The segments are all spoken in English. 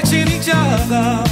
touching each other.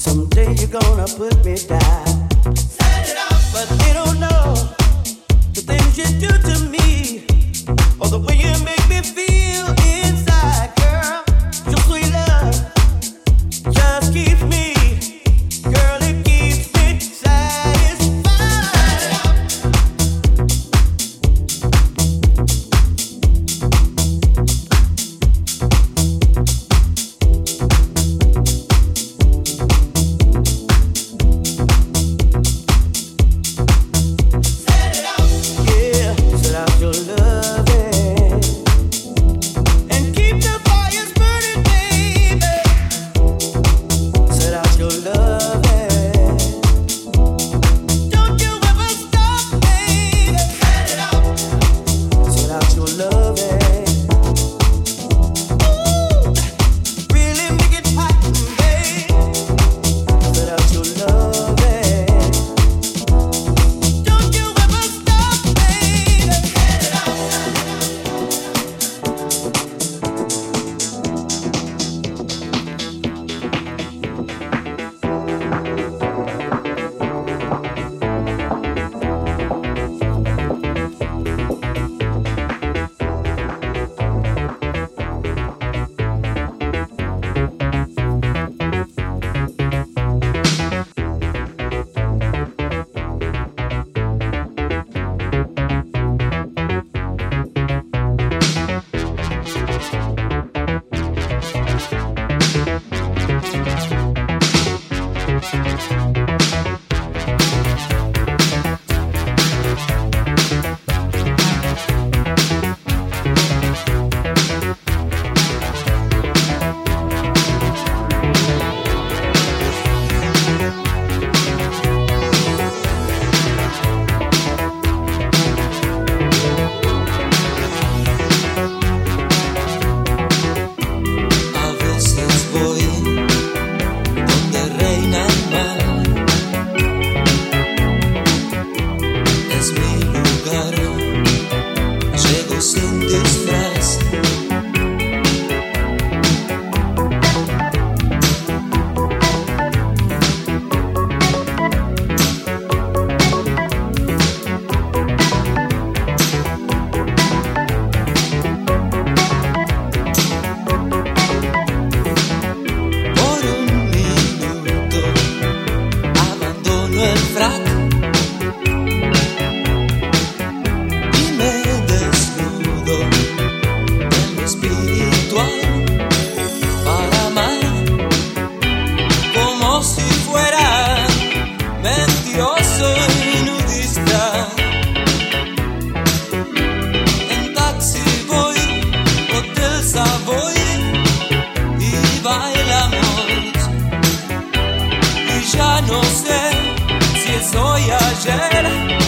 Someday you're gonna put me down. But they don't know the things you do to me or the way you make me feel. se hunde más. said